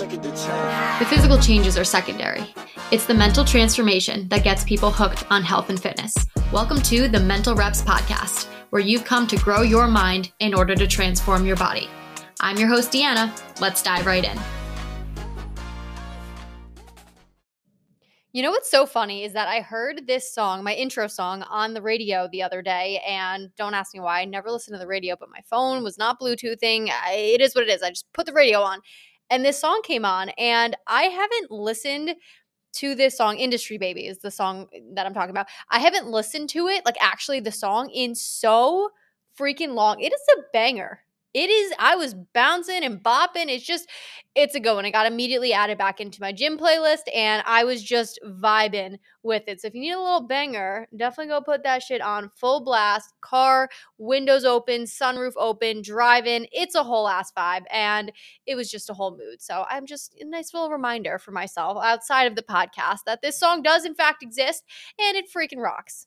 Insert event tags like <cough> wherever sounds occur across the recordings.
The physical changes are secondary. It's the mental transformation that gets people hooked on health and fitness. Welcome to the Mental Reps Podcast, where you've come to grow your mind in order to transform your body. I'm your host, Deanna. Let's dive right in. You know what's so funny is that I heard this song, my intro song, on the radio the other day. And don't ask me why. I never listened to the radio, but my phone was not Bluetoothing. I, it is what it is. I just put the radio on. And this song came on, and I haven't listened to this song industry baby is the song that i'm talking about. I haven't listened to it like actually the song in so freaking long it is a banger it is i was bouncing and bopping it's just it's a go and i got immediately added back into my gym playlist and i was just vibing with it so if you need a little banger definitely go put that shit on full blast car windows open sunroof open driving it's a whole ass vibe and it was just a whole mood so i'm just a nice little reminder for myself outside of the podcast that this song does in fact exist and it freaking rocks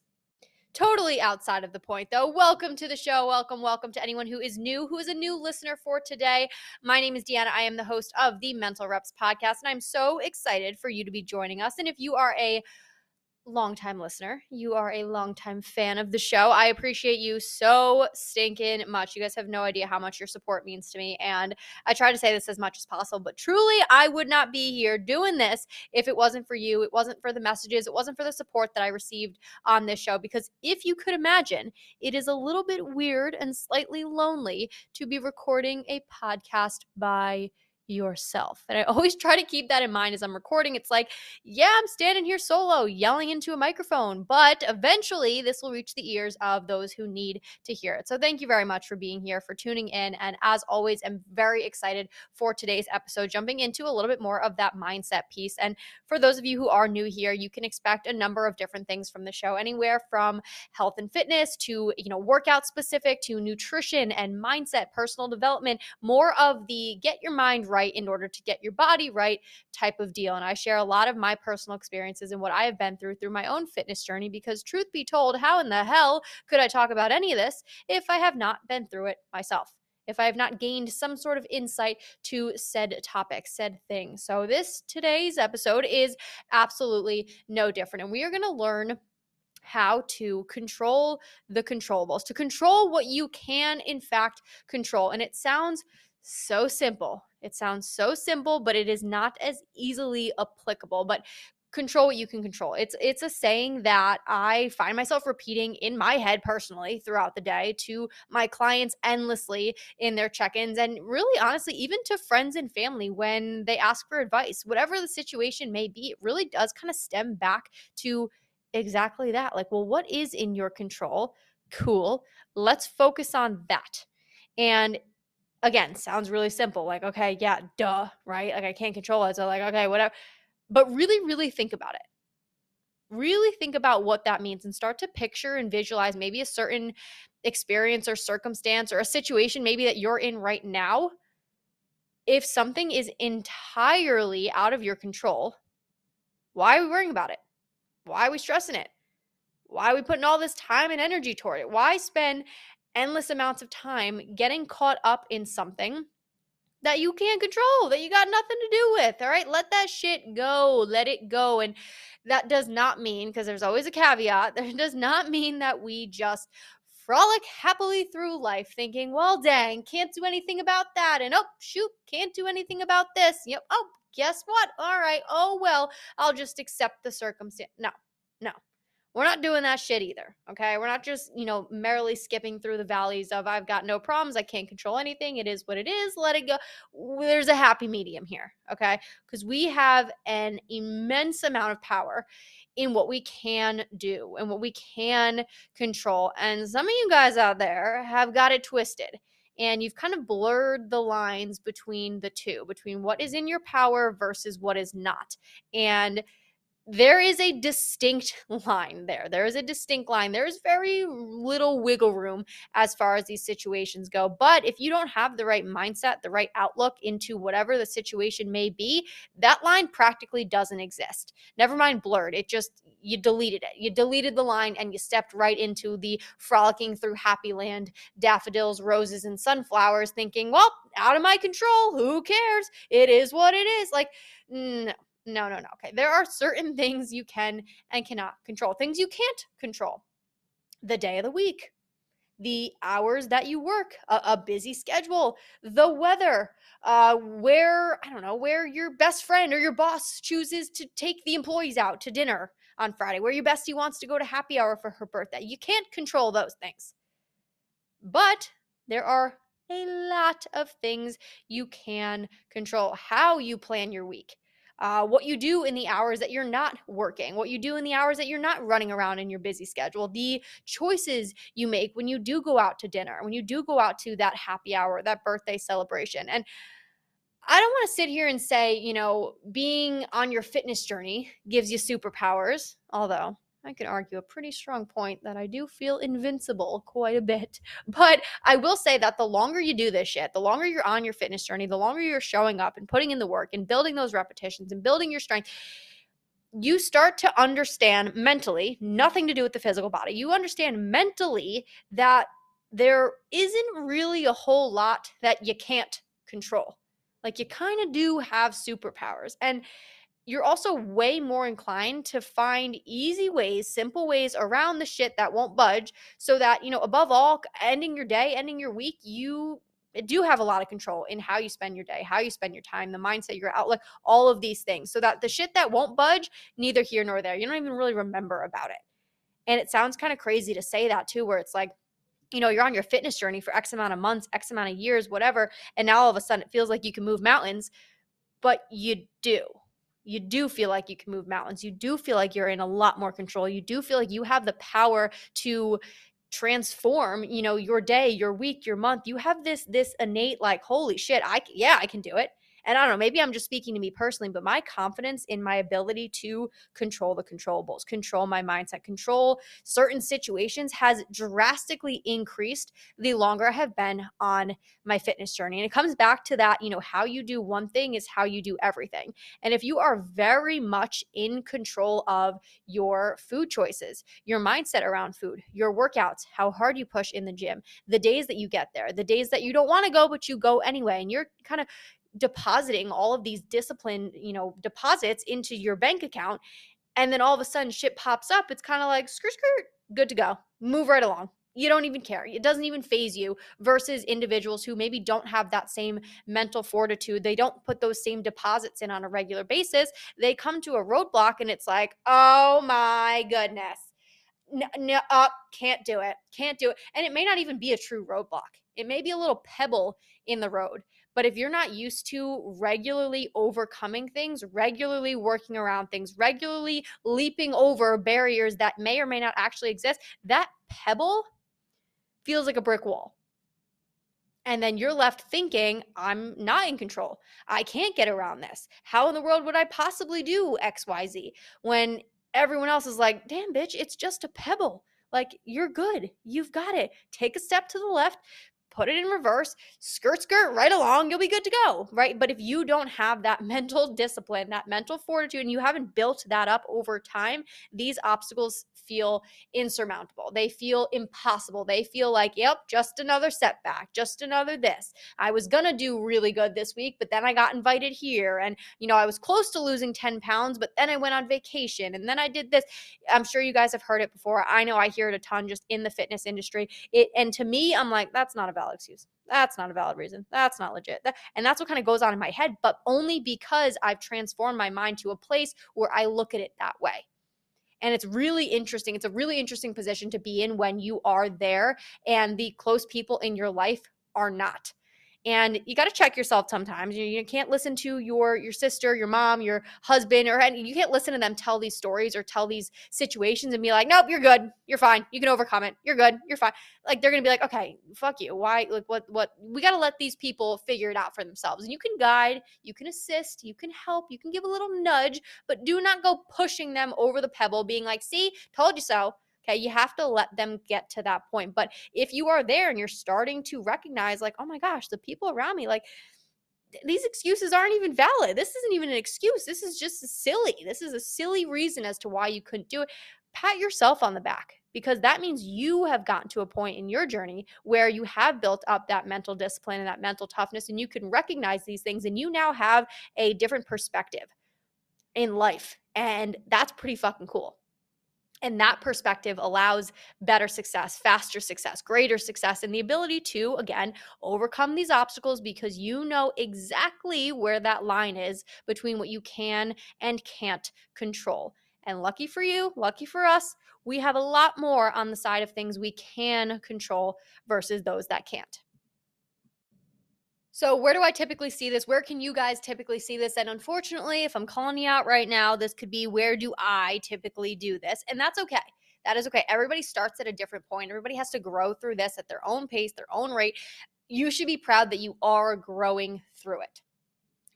totally outside of the point though. Welcome to the show. Welcome, welcome to anyone who is new, who is a new listener for today. My name is Deanna. I am the host of the Mental Reps podcast, and I'm so excited for you to be joining us. And if you are a longtime listener. You are a longtime fan of the show. I appreciate you so stinking much. You guys have no idea how much your support means to me. And I try to say this as much as possible, but truly, I would not be here doing this if it wasn't for you. It wasn't for the messages. It wasn't for the support that I received on this show. Because if you could imagine, it is a little bit weird and slightly lonely to be recording a podcast by yourself. And I <laughs> always try to keep that in mind as I'm recording. It's like, yeah, I'm standing here solo yelling into a microphone, but eventually this will reach the ears of those who need to hear it. So thank you very much for being here, for tuning in. And as always, I'm very excited for today's episode, jumping into a little bit more of that mindset piece. And for those of you who are new here, you can expect a number of different things from the show, anywhere from health and fitness to, you know, workout specific to nutrition and mindset, personal development, more of the get your mind right in order to get your body right type of deal. And I share a lot of my personal experiences and what I have been through through my own fitness journey because, truth be told, how in the hell could I talk about any of this if I have not been through it myself? if I have not gained some sort of insight to said topic, said thing. So, this today's episode is absolutely no different. And we are going to learn how to control the controllables, to control what you can, in fact, control. And it sounds so simple. It sounds so simple, but it is not as easily applicable. But control what you can control. It's it's a saying that I find myself repeating in my head personally throughout the day to my clients endlessly in their check-ins and really honestly even to friends and family when they ask for advice. Whatever the situation may be, it really does kind of stem back to exactly that. Like, well, what is in your control? Cool. Let's focus on that. And again, sounds really simple. Like, okay, yeah, duh, right? Like I can't control it. So like, okay, whatever. But really, really think about it. Really think about what that means and start to picture and visualize maybe a certain experience or circumstance or a situation maybe that you're in right now. If something is entirely out of your control, why are we worrying about it? Why are we stressing it? Why are we putting all this time and energy toward it? Why spend endless amounts of time getting caught up in something that you can't control, that you got nothing to do with. All right. Let that shit go. Let it go. And that does not mean, because there's always a caveat, <laughs> that does not mean that we just frolic happily through life thinking, well, dang, can't do anything about that. And oh, shoot, can't do anything about this. Yep. Oh, guess what? All right. Oh, well, I'll just accept the circumstance. No, no. We're not doing that shit either. Okay. We're not just, you know, merrily skipping through the valleys of I've got no problems. I can't control anything. It is what it is. Let it go. There's a happy medium here. Okay. Because we have an immense amount of power in what we can do and what we can control. And some of you guys out there have got it twisted and you've kind of blurred the lines between the two, between what is in your power versus what is not. And there is a distinct <laughs> line there. There is a distinct line. There is very little wiggle room as far as these situations go. But if you don't have the right mindset, the right outlook into whatever the situation may be, that line practically doesn't exist. Never mind blurred. It just you deleted it. You deleted the line and you stepped right into the frolicking through happy land, daffodils, roses, and sunflowers, thinking, well, out of my control. Who cares? It is what it is. Like, no, no, no, no. Okay. There are certain things you can and cannot control, things you can't control. The day of the week, the hours that you work, a, a busy schedule, the weather, uh, where, I don't know, where your best friend or your boss chooses to take the employees out to dinner on Friday, where your bestie wants to go to happy hour for her birthday. You can't control those things. But there are a lot of things you can control. How you plan your week, uh, what you do in the hours that you're not working, what you do in the hours that you're not running around in your busy schedule, the choices you make when you do go out to dinner, when you do go out to that happy hour, that birthday celebration. And I don't want to sit here and say, you know, being on your fitness journey gives you superpowers, although I can argue a pretty strong point that I do feel invincible quite a bit. <laughs> But I will say that the longer you do this shit, the longer you're on your fitness journey, the longer you're showing up and putting in the work and building those repetitions and building your strength, you start to understand mentally, nothing to do with the physical body. You understand mentally that there isn't really a whole lot that you can't control. Like you kind of do have superpowers. And you're also way more inclined to find easy ways, simple ways around the shit that won't budge so that, you know, above all, ending your day, ending your week, you eh, do have a lot of control in how you spend your day, how you spend your time, the mindset, your outlook, all of these things. So that the shit that won't budge, neither here nor there. You don't even really remember about it. And it sounds kind of crazy to say that too, where it's like, you know, you're on your fitness journey for X amount of months, X amount of years, whatever. And now all of a sudden it feels like you can move mountains, but you do you do feel like you can move mountains. You do feel like you're in a lot more control. You do feel like you have the power to transform, you know, your day, your week, your month. You have this this innate like holy shit, I yeah, I can do it. And I don't know, maybe I'm just speaking to me personally, but my confidence in my ability to control the controllables, control my mindset, control certain situations has drastically increased the longer I have been on my fitness journey. And it comes back to that, you know, how you do one thing is how you do everything. And if you are very much in control of your food choices, your mindset around food, your workouts, how hard you push in the gym, the days that you get there, the days that you don't want to go, but you go anyway, and you're kind of depositing all of these discipline, you know, deposits into your bank account. And then all of a sudden shit pops up. It's kind of like skirt, skirt, good to go. Move right along. You don't even care. It doesn't even phase you versus individuals who maybe don't have that same mental fortitude. They don't put those same deposits in on a regular basis. They come to a roadblock and it's like, oh my goodness. No, no uh, can't do it. Can't do it. And it may not even be a true roadblock. It may be a little pebble in the road. But if you're not used to regularly overcoming things, regularly working around things, regularly leaping over barriers that may or may not actually exist, that pebble feels like a brick wall. And then you're left thinking, I'm not in control. I can't get around this. How in the world would I possibly do XYZ when everyone else is like, damn, bitch, it's just a pebble. Like, you're good. You've got it. Take a step to the left, put it in reverse, skirt, skirt, right along, you'll be good to go, right? But if you don't have that <laughs> mental discipline, that mental fortitude, and you haven't built that up over time, these obstacles feel insurmountable. They feel impossible. They feel like, yep, just another setback, just another this. I was going to do really good this week, but then I got invited here. And, you know, I was close to losing 10 pounds, but then I went on vacation and then I did this. I'm sure you guys have heard it before. I know I hear it a ton just in the fitness industry. It, and to me, I'm like, that's not a valid excuse. That's not a valid reason. That's not legit. and that's what kind of goes on in my head, but only because I've transformed my mind to a place where I look at it that way. And it's really interesting. It's a really interesting position to be in when you are there and the close people in your life are not and you got to check yourself sometimes you, you, can't listen to your your sister your mom your husband or any, you can't listen to them tell these stories or tell these situations and be like nope you're good you're fine you can overcome it you're good you're fine. Like they're gonna be like okay fuck you why like what what? We got to let these people figure it out for themselves and you can guide you can assist you can help you can give a little nudge but do not go pushing them over the pebble being like see told you so Okay. You have to let them get to that point. But if you are there and you're starting to recognize, like, oh my gosh, the people around me, like, these excuses aren't even valid. This isn't even an excuse. This is just silly. This is a silly reason as to why you couldn't do it. Pat yourself on the back because that means you have gotten to a point in your journey where you have built up that mental discipline and that mental toughness and you can recognize these things and you now have a different perspective in life. And that's pretty fucking cool. And that perspective allows better success, faster success, greater success, and the ability to, again, overcome these obstacles because you know exactly where that line is between what you can and can't control. And lucky for you, lucky for us, we have a lot more on the side of things we can control versus those that can't. So, where do I typically see this? Where can you guys typically see this? And unfortunately, if I'm calling you out right now, this could be where do I typically do this? And that's okay. That is okay. Everybody starts at a different point. Everybody has to grow through this at their own pace, their own rate. You should be proud that you are growing through it.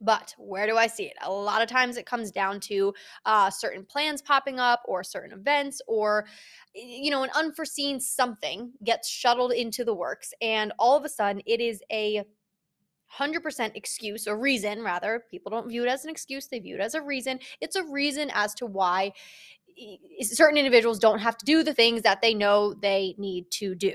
But where do I see it? A lot of times it comes down to uh, certain plans popping up or certain events or, you know, an unforeseen something gets shuttled into the works. And all of a sudden it is a 100% excuse or reason rather people don't view it as an excuse they view it as a reason it's a reason as to why certain individuals don't have to do the things that they know they need to do.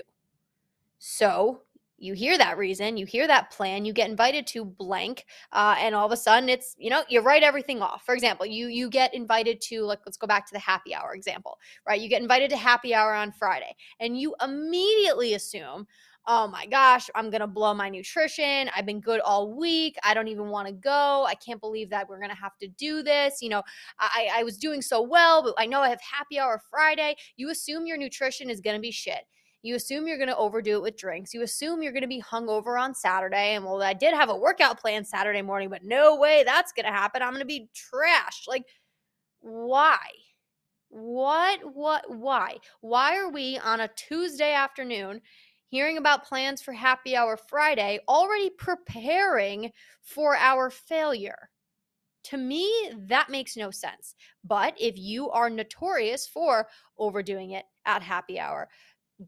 So you hear that reason you hear that plan you get invited to blank uh, and all of a sudden it's you know you write everything off. For example you you get invited to like let's go back to the happy hour example right? You get invited to happy hour on friday and you immediately assume oh my gosh, I'm going to blow my nutrition. I've been good all week. I don't even want to go. I can't believe that we're going to have to do this. You know, I, I was doing so well, but I know I have happy hour Friday. You assume your nutrition is going to be shit. You assume you're going to overdo it with drinks. You assume you're going to be hungover on Saturday. And well, I did have a workout plan Saturday morning, but no way that's going to happen. I'm going to be trashed. Like, why? What, what, why? Why are we on a Tuesday afternoon hearing about plans for Happy Hour Friday, already preparing for our failure. To me, that makes no sense. But if you are notorious for overdoing it at happy hour,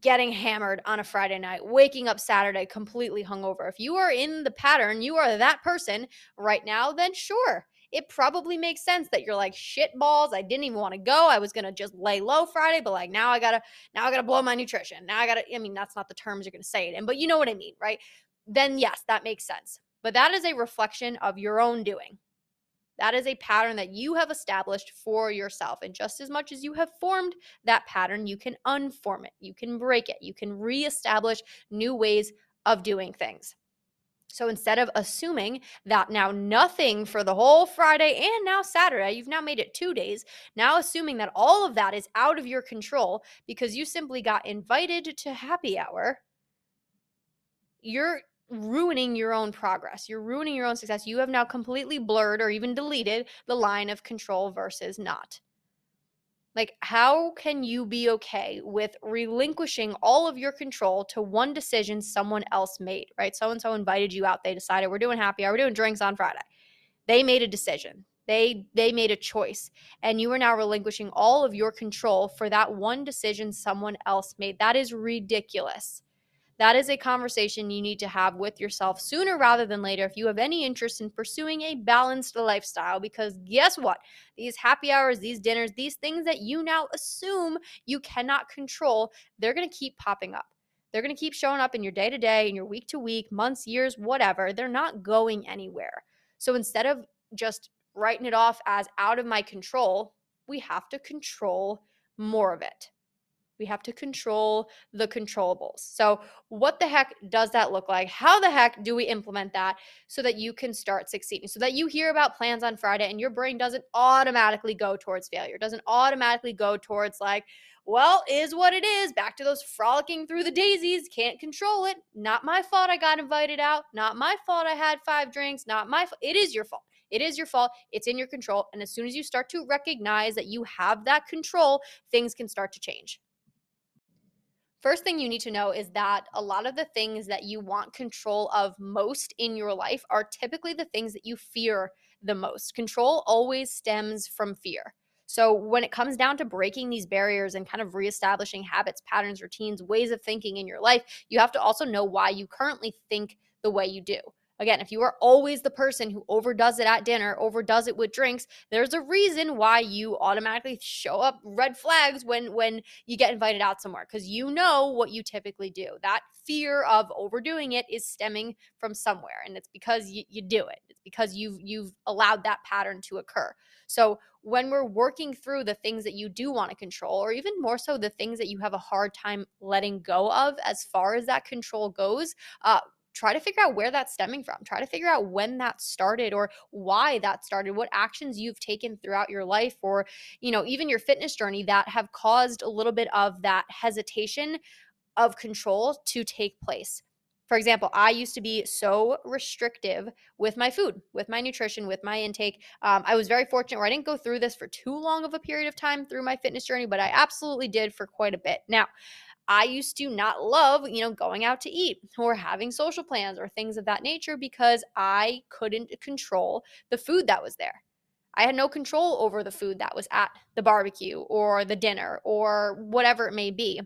getting hammered on a Friday night, waking up Saturday completely hungover, if you are in the pattern, you are that person right now, then sure, it probably makes sense that you're like shit balls. I didn't even want to go. I was gonna just lay low Friday, but like now I gotta now I gotta blow my nutrition. Now I gotta. I mean, that's not the terms you're gonna say it in, but you know what I mean, right? Then yes, that makes sense. But that is a reflection of your own doing. That is a pattern that you have established for yourself. And just as much as you have formed that pattern, you can unform it, you can break it, you can reestablish new ways of doing things. So instead of assuming that now nothing for the whole Friday and now Saturday, you've now made it two days, now assuming that all of that is out of your control because you simply got invited to happy hour, you're ruining your own progress. You're ruining your own success. You have now completely blurred or even deleted the line of control versus not. Like, how can you be okay with relinquishing all of your control to one decision someone else made, right? So and so invited you out. They decided we're doing happy hour, we're doing drinks on Friday. They made a decision. They they made a choice and you are now relinquishing all of your control for that one decision someone else made. That is ridiculous. That is a conversation you need to have with yourself sooner rather than later if you have any interest in pursuing a balanced lifestyle. Because guess what? These happy hours, these dinners, these things that you now assume you cannot control, they're going to keep popping up. They're going to keep showing up in your day to day, in your week to week, months, years, whatever. They're not going anywhere. So instead of just writing it off as out of my control, we have to control more of it. We have to control the controllables. So, what the heck does that look like? How the heck do we implement that so that you can start succeeding? So that you hear about plans on Friday and your brain doesn't automatically go towards failure, doesn't automatically go towards like, well, is what it is. Back to those frolicking through the daisies. Can't control it. Not my fault I got invited out. Not my fault I had five drinks. Not my fault. It is your fault. It is your fault. It's in your control. And as soon as you start to recognize that you have that control, things can start to change. First thing you need to know is that a lot of the things that you want control of most in your life are typically the things that you fear the most. Control always stems from fear. So, when it comes down to breaking these barriers and kind of reestablishing habits, patterns, routines, ways of thinking in your life, you have to also know why you currently think the way you do. Again, if you are always the person who overdoes it at dinner, overdoes it with drinks, there's a reason why you automatically show up red flags when when you get invited out somewhere cuz you know what you typically do. That fear of overdoing it is stemming from somewhere and it's because you, you do it. It's because you've you've allowed that pattern to occur. So when we're working through the things that you do want to control, or even more so the things that you have a hard time letting go of as far as that control goes, uh, try to figure out where that's stemming from. Try to figure out when that started or why that started, what actions you've taken throughout your life or, you know, even your fitness journey that have caused a little bit of that hesitation of control to take place. For example, I used to be so restrictive with my food, with my nutrition, with my intake. Um, I was very fortunate where I didn't go through this for too long of a period of time through my fitness journey, but I absolutely did for quite a bit. Now, I used to not love, you know, going out to eat or having social plans or things of that nature because I couldn't control the food that was there. I had no control over the food that was at the barbecue or the dinner or whatever it may be.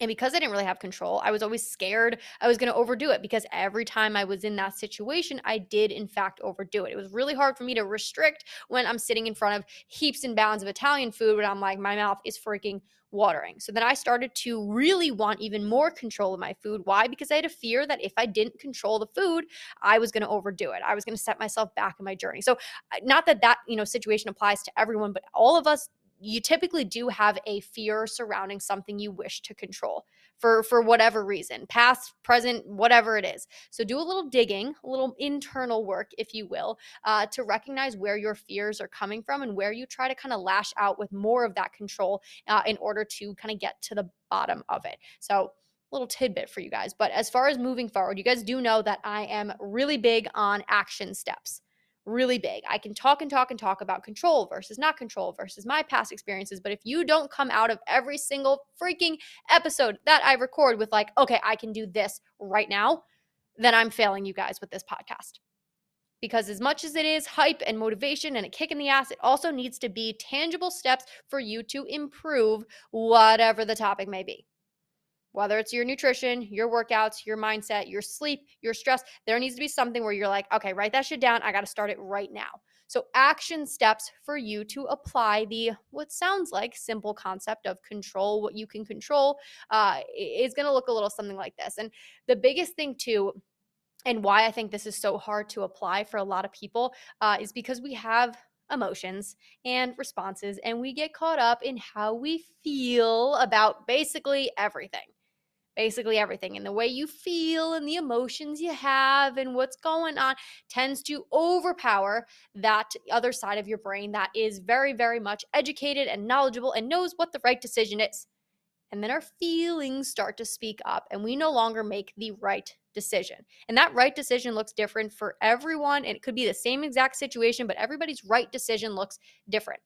And because I didn't really have control, I was always scared I was going to overdo it because every time I was in that situation, I did in fact overdo it. It was really hard for me to restrict when I'm sitting in front of heaps and bounds of Italian food when I'm like, my mouth is freaking watering. So then I started to really want even more control of my food. Why? Because I had a fear that if I didn't control the food, I was going to overdo it. I was going to set myself back in my journey. So uh, not that that, you know, situation applies to everyone, but all of us you typically do have a fear surrounding something you wish to control for for whatever reason past present whatever it is. So do a little digging a little internal work if you will uh, to recognize where your fears are coming from and where you try to kind of lash out with more of that control uh, in order to kind of get to the bottom of it. So little tidbit for you guys but as far as moving forward you guys do know that i am really big on action steps really big. I can talk and talk and talk about control versus not control versus my past experiences. But if you don't come out of every single freaking episode that I record with, like, okay, I can do this right now, then I'm failing you guys with this podcast. Because as much as it is hype and motivation and a kick in the ass, it also needs to be tangible steps for you to improve whatever the topic may be whether it's your nutrition, your workouts, your mindset, your sleep, your stress, there needs to be something where you're like, okay, write that shit down. I got to start it right now. So, action steps for you to apply the what sounds like simple concept of control what you can control uh, is going to look a little something like this. And the biggest thing, too, and why I think this is so hard to apply for a lot of people uh, is because we have emotions and responses and we get caught up in how we feel about basically everything basically everything. And the way you feel and the emotions you have and what's going on tends to overpower that other side of your brain that is very, very much educated and knowledgeable and knows what the right decision is. And then our feelings start to speak up, and we no longer make the right decision. And that right decision looks different for everyone. And it could be the same exact situation, but everybody's right decision looks different.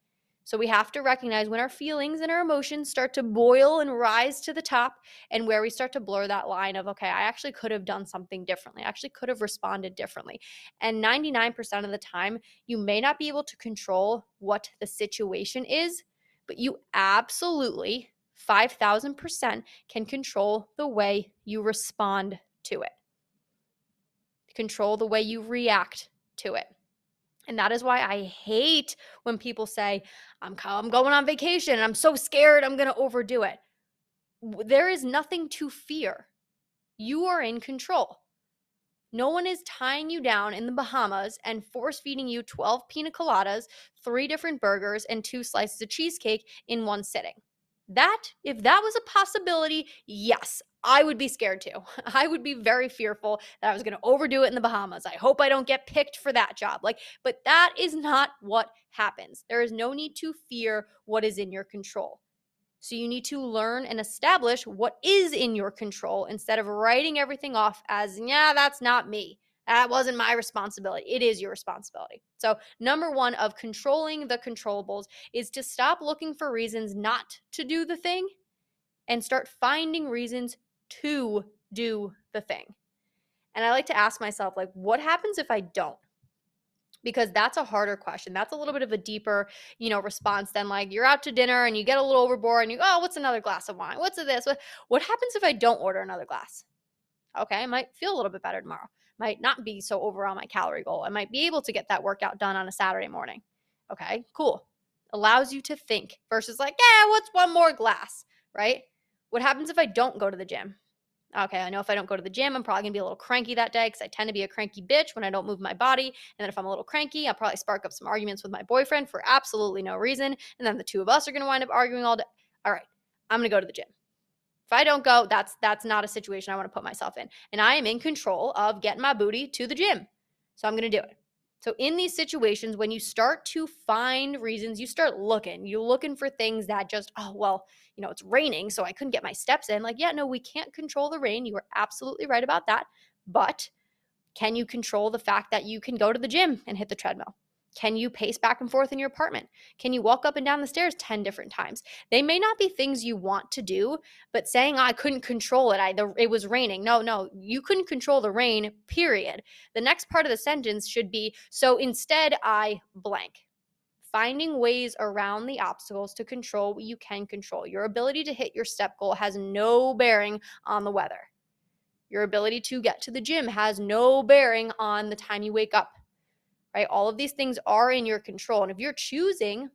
So we have to recognize when our feelings and our emotions start to boil and rise to the top, and where we start to blur that line of, okay, I actually could have done something differently. I actually could have responded differently. And 99% of the time, you may not be able to control what the situation is, but you absolutely 5000% can control the way you respond to it, control the way you react to it. And that is why I hate when people say, I'm, I'm going on vacation and I'm so scared I'm going to overdo it. There is nothing to fear. You are in control. No one is tying you down in the Bahamas and force feeding you 12 pina coladas, three different burgers, and two slices of cheesecake in one sitting. That, if that was a possibility, yes, I would be scared too. <laughs> I would be very fearful that I was going to overdo it in the Bahamas. I hope I don't get picked for that job. Like, but that is not what happens. There is no need to fear what is in your control. So you need to learn and establish what is in your control instead of writing everything off as, yeah, that's not me. That wasn't my responsibility. It is your responsibility. So, number one of controlling the controllables is to stop looking for reasons not to do the thing and start finding reasons to do the thing. And I like to ask myself, like, what happens if I don't? Because that's a harder question. That's a little bit of a deeper, you know, response than like you're out to dinner and you get a little overboard and you, go, oh, what's another glass of wine? What's this? What, what happens if I don't order another glass? Okay, I might feel a little bit better tomorrow. Might not be so over on my calorie goal. I might be able to get that workout done on a Saturday morning. Okay, cool. Allows you to think versus like, yeah, what's one more glass, right? What happens if I don't go to the gym? Okay, I know if I don't go to the gym, I'm probably gonna be a little cranky that day because I tend to be a cranky bitch when I don't move my body. And then if I'm a little cranky, I'll probably spark up some arguments with my boyfriend for absolutely no reason. And then the two of us are gonna wind up arguing all day. All right, I'm gonna go to the gym. If I don't go, that's that's not a situation I want to put myself in. And I am in control of getting my booty to the gym. So I'm gonna do it. So, in these situations, when you start to find reasons, you start looking, you're looking for things that just, oh, well, you know, it's raining, so I couldn't get my steps in. Like, yeah, no, we can't control the rain. You are absolutely right about that. But can you control the fact that you can go to the gym and hit the treadmill? Can you pace back and forth in your apartment? Can you walk up and down the stairs 10 different times? They may not be things you want to do, but saying I couldn't control it, I the, it was raining. No, no, you couldn't control the rain, period. The next part of the sentence should be so instead I blank. Finding ways around the obstacles to control what you can control. Your ability to hit your step goal has no bearing on the weather. Your ability to get to the gym has no bearing on the time you wake up right? All of these things are in your control. And if you're choosing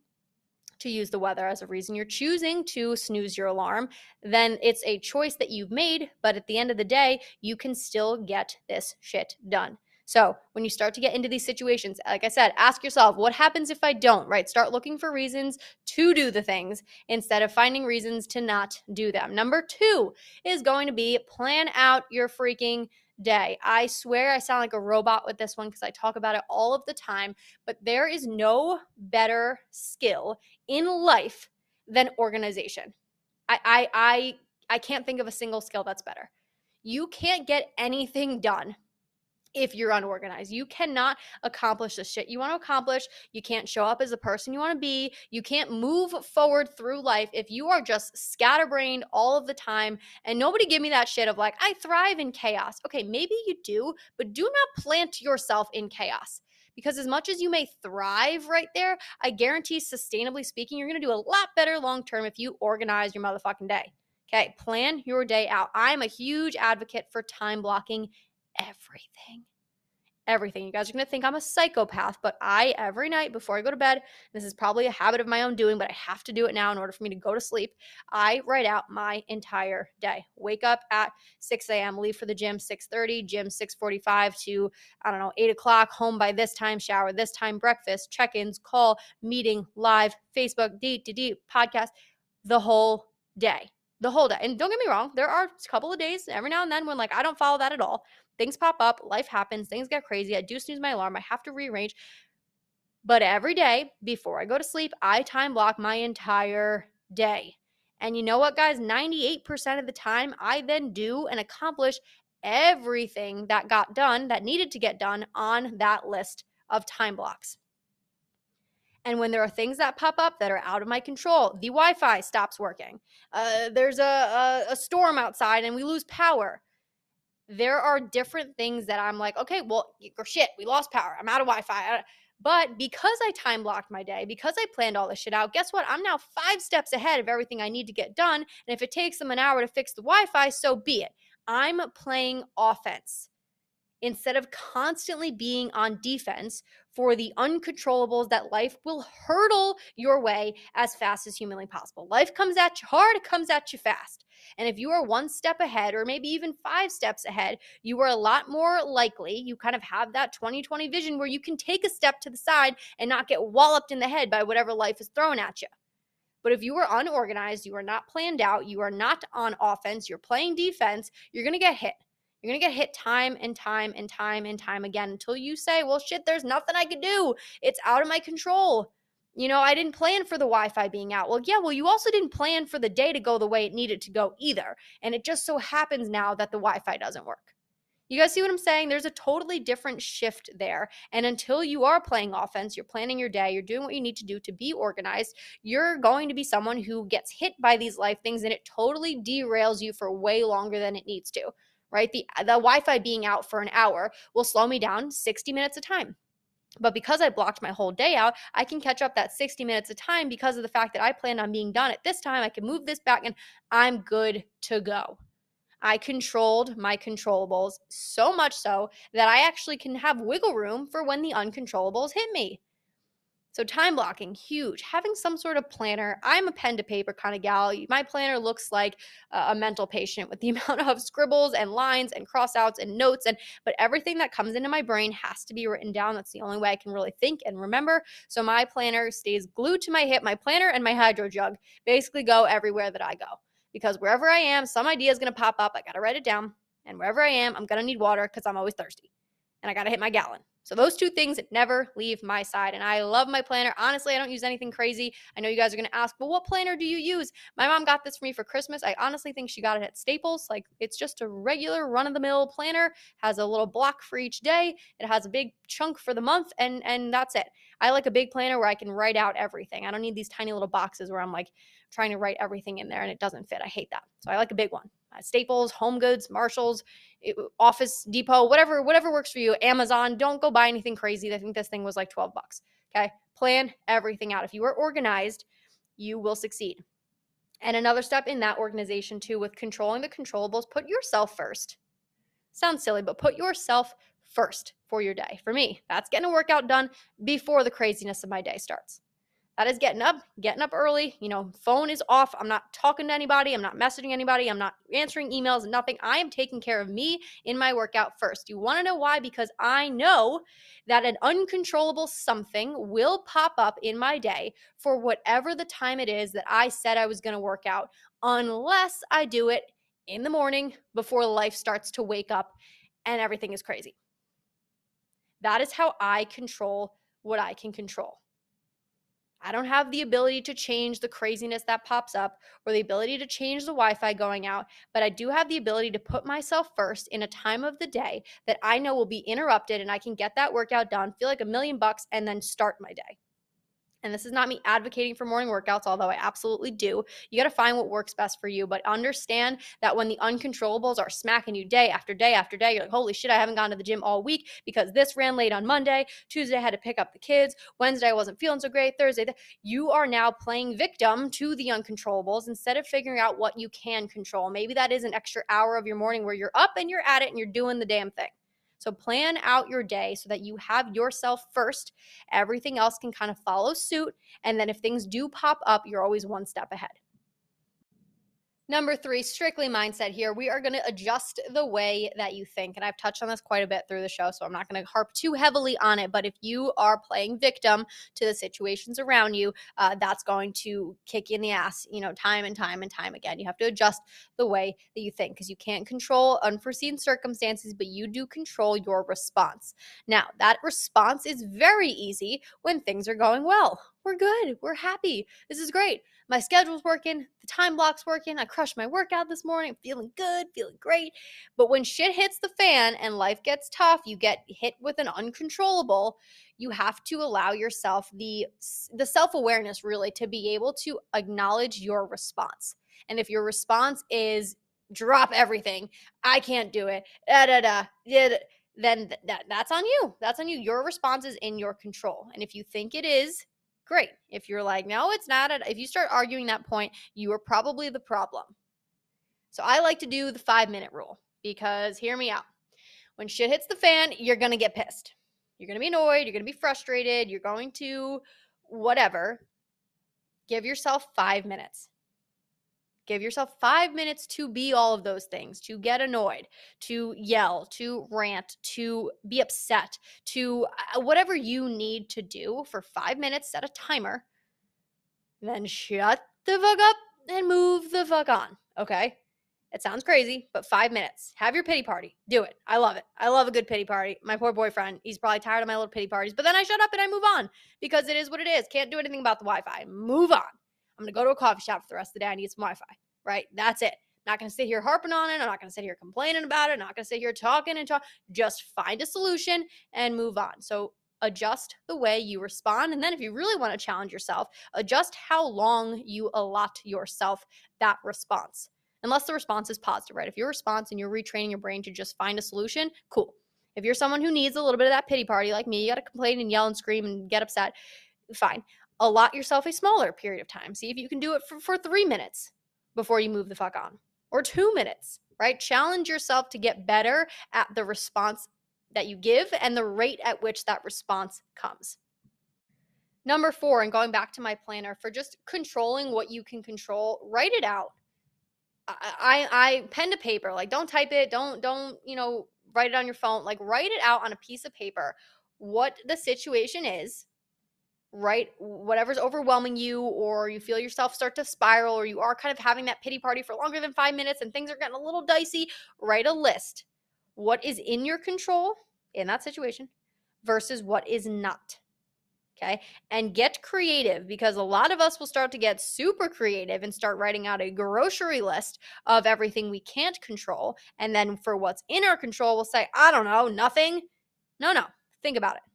to use the weather as a reason, you're choosing to snooze your alarm, then it's a choice that you've made. But at the end of the day, you can still get this shit done. So, when you start to get into these situations, like I said, ask yourself, what happens if I don't, right? Start looking for reasons to do the things instead of finding reasons to not do them. Number two is going to be plan out your freaking day. I swear I sound like a robot with this one because I talk about it all of the time, but there is no better skill in life than organization. I I I, I can't think of a single skill that's better. You can't get anything done if you're unorganized. You cannot accomplish the shit you want to accomplish. You can't show up as the person you want to be. You can't move forward through life if you are just scatterbrained all of the time. And nobody give me that shit of like, I thrive in chaos. Okay, maybe you do, but do not plant yourself in chaos. Because as much as you may thrive right there, I guarantee, sustainably speaking, you're going to do a lot better long term if you organize your motherfucking day. Okay, plan your day out. I'm a huge advocate for time blocking everything. Everything. You guys are going to think I'm a psychopath, but I, every night before I go to bed, this is probably a habit of my own doing, but I have to do it now in order for me to go to sleep. I write out my entire day. Wake up at 6 a.m., leave for the gym 6.30, gym 6.45 to, I don't know, 8 o'clock, home by this time, shower this time, breakfast, check-ins, call, meeting, live, Facebook, deep to deep, podcast, the whole day the whole day. And don't get me wrong, there are a couple of days every now and then when like I don't follow that at all. Things pop up, life happens, things get crazy. I do snooze my alarm, I have to rearrange. But every day before I go to sleep, I time block my entire day. And you know what, guys? 98% of the time, I then do and accomplish everything that got done that needed to get done on that list of time blocks. And when there are things that pop up that are out of my control, the Wi Fi stops working, uh, there's a, a, a storm outside and we lose power. There are different things that I'm like, okay, well, shit, we lost power. I'm out of Wi Fi. But because I time blocked my day, because I planned all this shit out, guess what? I'm now five steps ahead of everything I need to get done. And if it takes them an hour to fix the Wi Fi, so be it. I'm playing offense instead of constantly being on defense for the uncontrollables that life will hurdle your way as fast as humanly possible. Life comes at you hard, it comes at you fast. And if you are one step ahead, or maybe even five steps ahead, you are a lot more likely, you kind of have that 2020 vision where you can take a step to the side and not get walloped in the head by whatever life is throwing at you. But if you are unorganized, you are not planned out, you are not on offense, you're playing defense, you're going to get hit. You're going to get hit time and time and time and time again until you say, well, shit, there's nothing I can do. It's out of my control. You know, I didn't plan for the Wi Fi being out. Well, yeah, well, you also didn't plan for the day to go the way it needed to go either. And it just so happens now that the Wi Fi doesn't work. You guys see what I'm saying? There's a totally different shift there. And until you are playing offense, you're planning your day, you're doing what you need to do to be organized, you're going to be someone who gets hit by these life things and it totally derails you for way longer than it needs to right? The, uh, the Wi Fi being out for an hour will slow me down 60 minutes of time. But because I blocked my whole day out, I can catch up that 60 minutes of time because of the fact that I planned on being done at this time. I can move this back and I'm good to go. I controlled my controllables so much so that I actually can have wiggle room for when the uncontrollables hit me. So, time blocking, huge. Having some sort of planner. I'm a pen to paper kind of gal. My planner looks like a mental patient with the <laughs> amount of scribbles and lines and crossouts and notes. And but everything that comes into my brain has to be written down. That's the only way I can really think and remember. So my planner stays glued to my hip. My planner and my hydro jug basically go everywhere that I go because wherever I am, some idea is going to pop up. I got to write it down. And wherever I am, I'm going to need water because I'm always thirsty. And I got to hit my gallon. So those two things never leave my side. And I love my planner. Honestly, I don't use anything crazy. I know you guys are going to ask, well, what planner do you use? My mom got this for me for Christmas. I honestly think she got it at Staples. Like it's just a regular run of the mill planner, has a little block for each day. It has a big chunk for the month and and that's it. I like a big planner where I can write out everything. I don't need these tiny little boxes where I'm like trying to write everything in there and it doesn't fit. I hate that. So I like a big one. Uh, Staples, Home Goods, Marshalls, Office Depot, whatever whatever works for you. Amazon, don't go buy anything crazy. I think this thing was like 12 bucks. Okay? Plan everything out. If you are organized, you will succeed. And another step in that organization too with controlling the controllables, put yourself first. Sounds silly, but put yourself first for your day. For me, that's getting a workout done before the craziness of my day starts. That is getting up, getting up early. You know, phone is off. I'm not talking to anybody. I'm not messaging anybody. I'm not answering emails, nothing. I am taking care of me in my workout first. You want to know why? Because I know that an uncontrollable something will pop up in my day for whatever the time it is that I said I was going to work out, unless I do it in the morning before life starts to wake up and everything is crazy. That is how I control what I can control. I don't have the ability to change the craziness that pops up or the ability to change the Wi Fi going out, but I do have the ability to put myself first in a time of the day that I know will be interrupted and I can get that workout done, feel like a million bucks, and then start my day and this is not me advocating for morning workouts, although I absolutely do. You got to find what works best for you, but understand that when the uncontrollables are smacking you day after day after day, you're like, holy shit, I haven't gone to the gym all week because this ran late on Monday. Tuesday, I had to pick up the kids. Wednesday, I wasn't feeling so great. Thursday, you are now playing victim to the uncontrollables instead of figuring out what you can control. Maybe that is an extra hour of your morning where you're up and you're at it and you're doing the damn thing. So plan out your day so that you have yourself first. Everything else can kind of follow suit. And then if things do pop up, you're always one step ahead. Number three, strictly mindset here. We are going to adjust the way that you think. And I've touched on this quite a bit through the show, so I'm not going to harp too heavily on it. But if you are playing victim to the situations around you, uh, that's going to kick in the ass, you know, time and time and time again. You have to adjust the way that you think because you can't control unforeseen circumstances, but you do control your response. Now, that response is very easy when things are going well. We're good. We're happy. This is great my schedule's working, the time block's working. I crushed my workout this morning, feeling good, feeling great. But when shit hits the fan and life gets tough, you get hit with an uncontrollable, you have to allow yourself the the self-awareness really to be able to acknowledge your response. And if your response is drop everything, I can't do it, da da da, da then that that's on you. That's on you. Your response is in your control. And if you think it is, great. If you're like, no, it's not, if you start arguing that point, you are probably the problem. So I like to do the five minute rule because hear me out. When shit hits the fan, you're going to get pissed. You're going to be annoyed. You're going to be frustrated. You're going to whatever. Give yourself five minutes. Give yourself five minutes to be all of those things, to get annoyed, to yell, to rant, to be upset, to uh, whatever you need to do for five minutes, set a timer, then shut the fuck up and move the fuck on. Okay. It sounds crazy, but five minutes. Have your pity party. Do it. I love it. I love a good pity party. My poor boyfriend, he's probably tired of my little pity parties, but then I shut up and I move on because it is what it is. Can't do anything about the Wi Fi. Move on. I'm going to go to a coffee shop for the rest of the day. I need some Wi Fi, right? That's it. Not going to sit here harping on it. I'm not going to sit here complaining about it. I'm Not going to sit here talking and talk. Just find a solution and move on. So adjust the way you respond. And then if you really want to challenge yourself, adjust how long you allot yourself that response. Unless the response is positive, right? If your response and you're retraining your brain to just find a solution, cool. If you're someone who needs a little bit of that pity party like me, you got to complain and yell and scream and get upset, fine allot yourself a smaller period of time. See if you can do it for, for three minutes before you move the fuck on, or two minutes, right? Challenge yourself to get better at the response that you give and the rate at which that response comes. Number four, and going back to my planner for just controlling what you can control, write it out. I, I, I pen to paper, like don't type it, don't, don't, you know, write it on your phone, like write it out on a piece of paper what the situation is, right? Whatever's overwhelming you, or you feel yourself start to spiral, or you are kind of having that pity party for longer than five minutes and things are getting a little dicey, write a list. What is in your control in that situation versus what is not. Okay. And get creative because a lot of us will start to get super creative and start writing out a grocery list of everything we can't control. And then for what's in our control, we'll say, I don't know, nothing. No, no. Think about it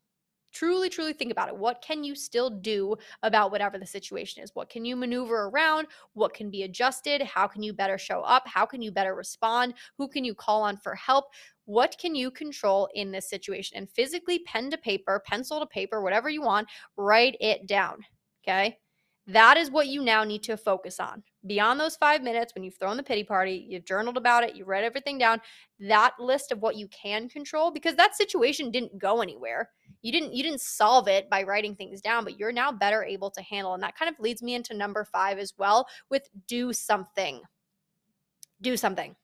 truly truly think about it. What can you still do about whatever the situation is? What can you maneuver around? What can be adjusted? How can you better show up? How can you better respond? Who can you call on for help? What can you control in this situation? And physically pen to paper pencil to paper whatever you want write it down okay? That is what you now need to focus on. Beyond those five minutes, when you've thrown the pity party, you've journaled about it, you read everything down, that list of what you can control, because that situation didn't go anywhere. You didn't you didn't solve it by writing things down, but you're now better able to handle. And that kind of leads me into number five as well with do something. Do something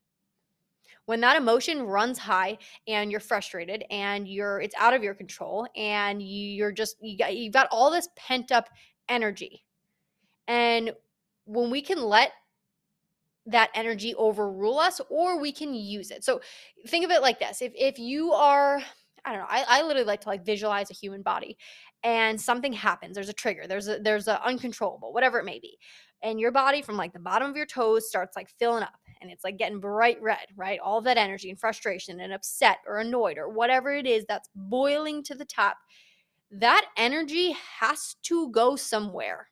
when that emotion runs high and you're frustrated and you're it's out of your control and you're just you got you've got all this pent up energy and when we can let that energy overrule us or we can use it. So think of it like this. If if you are I don't know, I, I literally like to like visualize a human body and something happens, there's a trigger, there's a there's a uncontrollable, whatever it may be. And your body from like the bottom of your toes starts like filling up and it's like getting bright red, right? All that energy and frustration and upset or annoyed or whatever it is that's boiling to the top. That energy has to go somewhere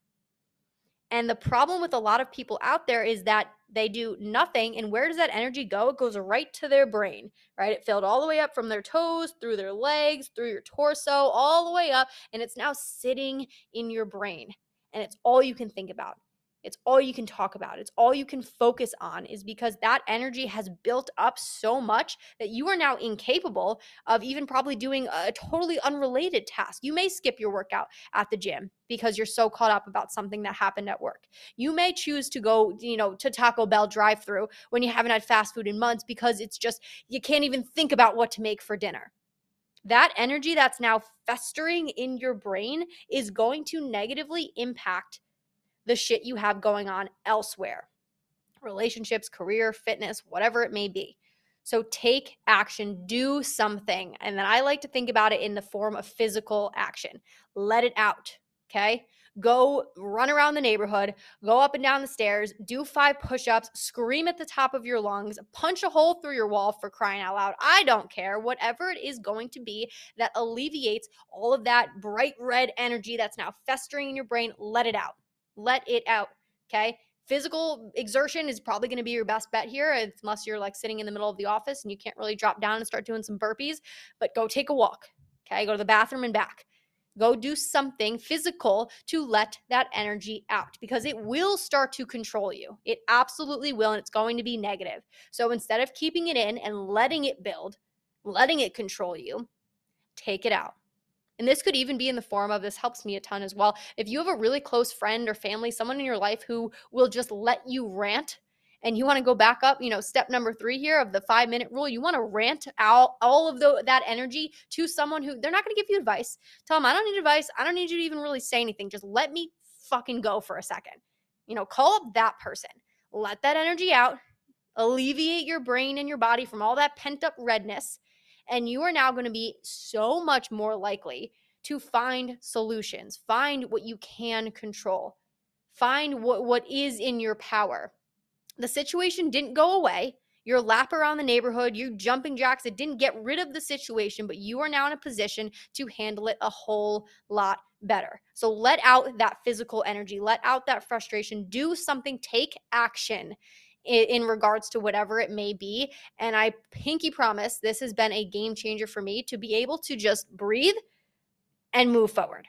and the problem with a lot of people out there is that they do nothing. And where does that energy go? It goes right to their brain, right? It filled all the way up from their toes, through their legs, through your torso, all the way up. And it's now sitting in your brain. And it's all you can think about. It's all you can talk about. It's all you can focus on is because that energy has built up so much that you are now incapable of even probably doing a totally unrelated task. You may skip your workout at the gym because you're so caught up about something that happened at work. You may choose to go, you know, to Taco Bell drive-through when you haven't had fast food in months because it's just you can't even think about what to make for dinner that energy that's now festering in your brain is going to negatively impact the shit you have going on elsewhere relationships, career, fitness, whatever it may be. So take action, do something. And then I like to think about it in the form of physical action. Let it out. Okay. Go run around the neighborhood, go up and down the stairs, do five push ups, scream at the top of your lungs, punch a hole through your wall for crying out loud. I don't care. Whatever it is going to be that alleviates all of that bright red energy that's now festering in your brain, let it out let it out. Okay. Physical exertion is probably going to be your best bet here, unless you're like sitting in the middle of the office and you can't really drop down and start doing some burpees. But go take a walk. Okay. Go to the bathroom and back. Go do something physical to let that energy out because it will start to control you. It absolutely will. And it's going to be negative. So instead of keeping it in and letting it build, letting it control you, take it out. And this could even be in the form of this helps me a ton as well. If you have a really close friend or family, someone in your life who will just let you rant and you want to go back up, you know, step number three here of the five minute rule, you want to rant out all of the, that energy to someone who they're not going to give you advice. Tell them, I don't need advice. I don't need you to even really say anything. Just let me fucking go for a second. You know, call up that person, let that energy out, alleviate your brain and your body from all that pent up redness and you are now going to be so much more likely to find solutions, find what you can control, find what, what is in your power. The situation didn't go away. Your lap around the neighborhood, you jumping jacks, it didn't get rid of the situation, but you are now in a position to handle it a whole lot better. So let out that physical energy, let out that frustration, do something, take action in regards to whatever it may be. And I pinky promise this has been a game changer for me to be able to just breathe and move forward.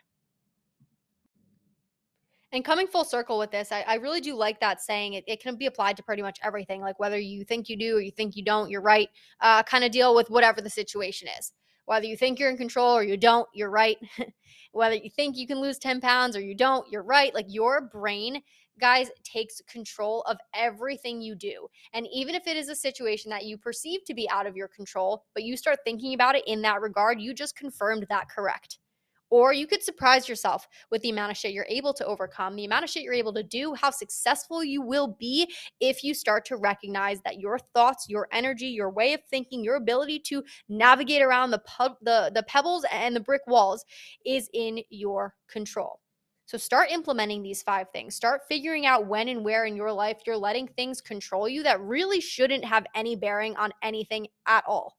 And coming full circle with this, I, I really do like that saying. It, it, can be applied to pretty much everything, like whether you think you do or you think you don't, you're right. Uh, kind of deal with whatever the situation is. Whether you think you're in control or you don't, you're right. <laughs> whether you think you can lose 10 pounds or you don't, you're right. Like your brain, guys, takes control of everything you do. And even if it is a situation that you perceive to be out of your control, but you start thinking about it in that regard, you just confirmed that correct. Or you could surprise yourself with the amount of shit you're able to overcome, the amount of shit you're able to do, how successful you will be if you start to recognize that your thoughts, your energy, your way of thinking, your ability to navigate around the pub, the the pebbles and the brick walls is in your control. So start implementing these five things. Start figuring out when and where in your life you're letting things control you that really shouldn't have any bearing on anything at all.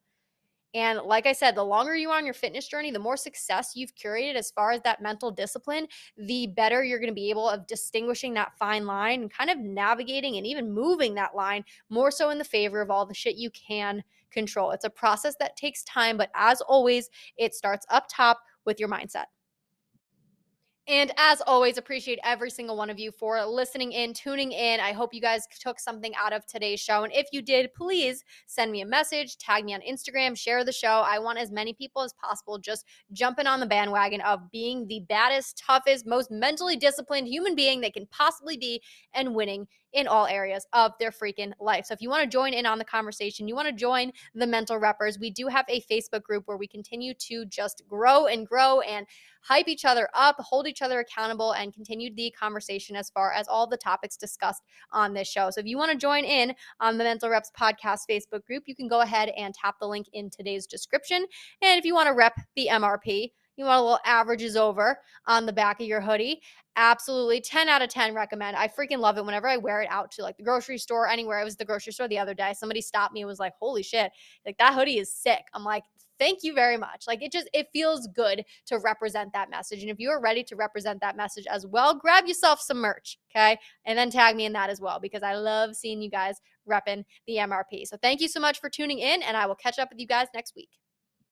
And like I said, the longer you are on your fitness journey, the more success you've curated as far as that mental discipline, the better you're going to be able of distinguishing that fine line and kind of navigating and even moving that line more so in the favor of all the shit you can control. It's a process that takes time, but as always, it starts up top with your mindset. And as always, appreciate every single one of you for listening in, tuning in. I hope you guys took something out of today's show. And if you did, please send me a message, tag me on Instagram, share the show. I want as many people as possible just jumping on the bandwagon of being the baddest, toughest, most mentally disciplined human being they can possibly be and winning in all areas of their freaking life. So if you want to join in on the conversation, you want to join the mental reppers, we do have a Facebook group where we continue to just grow and grow and hype each other up, hold each other accountable, and continue the conversation as far as all the topics discussed on this show. So if you want to join in on the Mental Reps Podcast Facebook group, you can go ahead and tap the link in today's description. And if you want to rep the MRP, you want a little averages over on the back of your hoodie. Absolutely 10 out of 10 recommend. I freaking love it whenever I wear it out to like the grocery store, anywhere. I was at the grocery store the other day. Somebody stopped me and was like, holy shit, like that hoodie is sick. I'm like, thank you very much. Like it just, it feels good to represent that message. And if you are ready to represent that message as well, grab yourself some merch. Okay. And then tag me in that as well because I love seeing you guys repping the MRP. So thank you so much for tuning in and I will catch up with you guys next week.